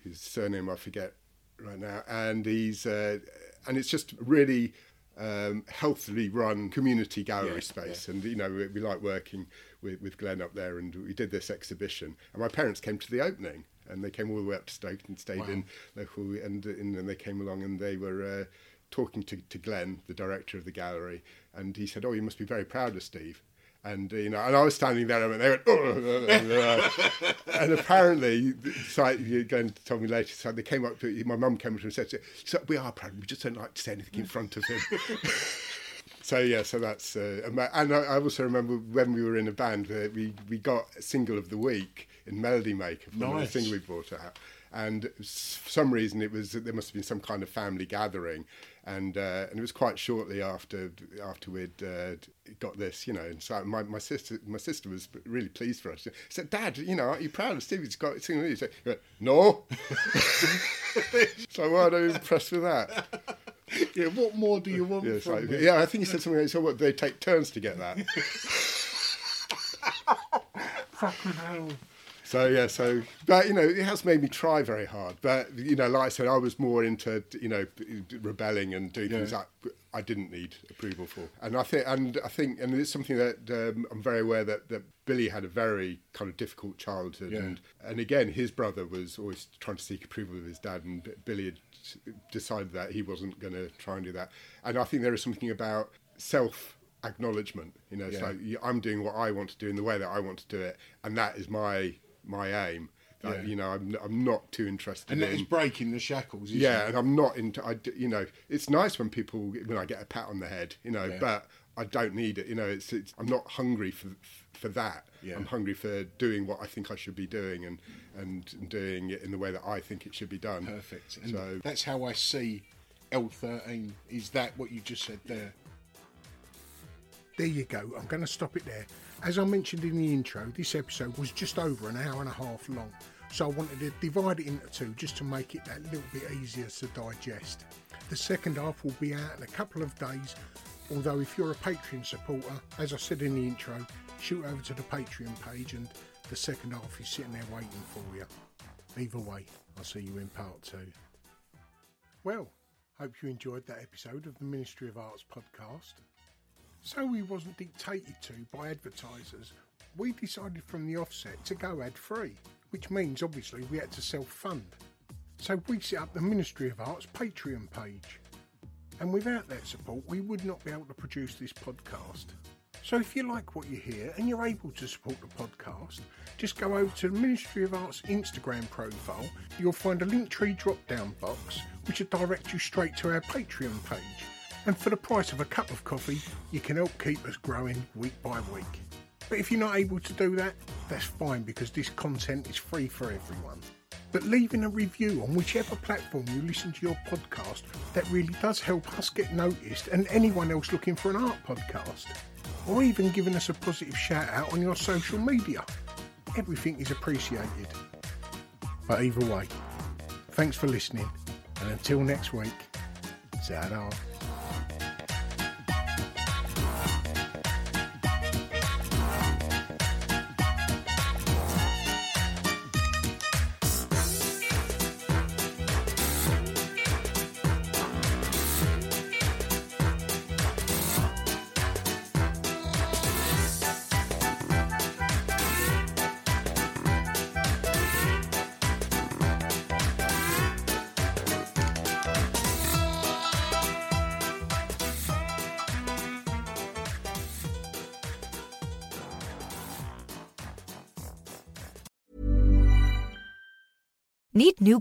whose surname I forget right now, and he's uh, and it's just really um, healthily run community gallery space, and you know we, we like working with, with Glenn up there, and we did this exhibition, and my parents came to the opening, and they came all the way up to Stoke and stayed in local, and, and then they came along and they were. Uh, talking to, to Glenn, the director of the gallery, and he said, "Oh, you must be very proud of Steve." And uh, you know, and I was standing there, and they went, oh, and apparently, so you're going to tell me later. So they came up to my mum came up to him and said, so "We are proud. We just don't like to say anything in front of him." so yeah, so that's uh, and I also remember when we were in a band, uh, we we got a single of the week in Melody Maker from Nice. the single we brought out. And for some reason, it was there must have been some kind of family gathering, and uh, and it was quite shortly after after we'd uh, got this, you know. And so my, my sister my sister was really pleased for us. She said, "Dad, you know, aren't you proud of Stevie's got singing with you?" He said, "No." so well, I'm impressed with that. Yeah, what more do you want Yeah, from like- me? yeah, I think he said something like, "So what? They take turns to get that." Fucking hell. So yeah, so but you know, it has made me try very hard. But you know, like I said, I was more into you know rebelling and doing things that I didn't need approval for. And I think, and I think, and it's something that um, I'm very aware that that Billy had a very kind of difficult childhood, Yeah. and and again, his brother was always trying to seek approval of his dad, and Billy had decided that he wasn't going to try and do that. And I think there is something about self acknowledgement. You know, it's Yeah. like yeah, I'm doing what I want to do in the way that I want to do it, and that is my my aim. That, Yeah. You know, I'm I'm not too interested And that in is breaking the shackles, isn't yeah, it? and I'm not into. I you know, it's nice when people when I get a pat on the head, you know, Yeah. but I don't need it. You know, it's, it's I'm not hungry for for that. Yeah. I'm hungry for doing what I think I should be doing and and, and doing it in the way that I think it should be done. Perfect. And So that's how I see L13. Is that what you just said there? There you go. I'm going to stop it there. As I mentioned in the intro, this episode was just over an hour and a half long. So I wanted to divide it into two just to make it that little bit easier to digest. The second half will be out in a couple of days. Although, if you're a Patreon supporter, as I said in the intro, shoot over to the Patreon page and the second half is sitting there waiting for you. Either way, I'll see you in part two. Well, hope you enjoyed that episode of the Ministry of Arts podcast. So we wasn't dictated to by advertisers. We decided from the offset to go ad free, which means obviously we had to self fund. So we set up the Ministry of Arts Patreon page. And without that support, we would not be able to produce this podcast. So if you like what you hear and you're able to support the podcast, just go over to the Ministry of Arts Instagram profile. You'll find a Linktree drop down box which will direct you straight to our Patreon page. And for the price of a cup of coffee, you can help keep us growing week by week. But if you're not able to do that, that's fine because this content is free for everyone. But leaving a review on whichever platform you listen to your podcast, that really does help us get noticed and anyone else looking for an art podcast. Or even giving us a positive shout out on your social media. Everything is appreciated. But either way, thanks for listening, and until next week, ta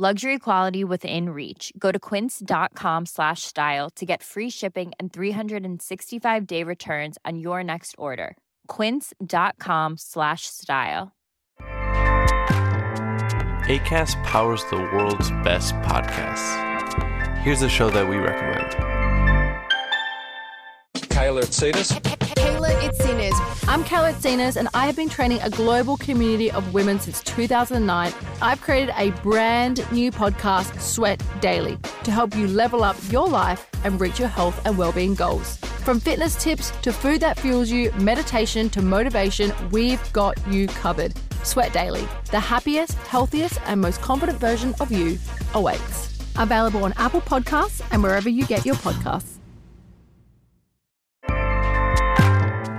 Luxury quality within reach. Go to quince.com slash style to get free shipping and 365 day returns on your next order. Quince.com slash style. ACAST powers the world's best podcasts. Here's a show that we recommend. Kayla Cetus. Kayla Itsines. I'm Kayla Itsines, and I have been training a global community of women since 2009. I've created a brand new podcast, Sweat Daily, to help you level up your life and reach your health and well-being goals. From fitness tips to food that fuels you, meditation to motivation, we've got you covered. Sweat Daily, the happiest, healthiest, and most confident version of you awaits. Available on Apple Podcasts and wherever you get your podcasts.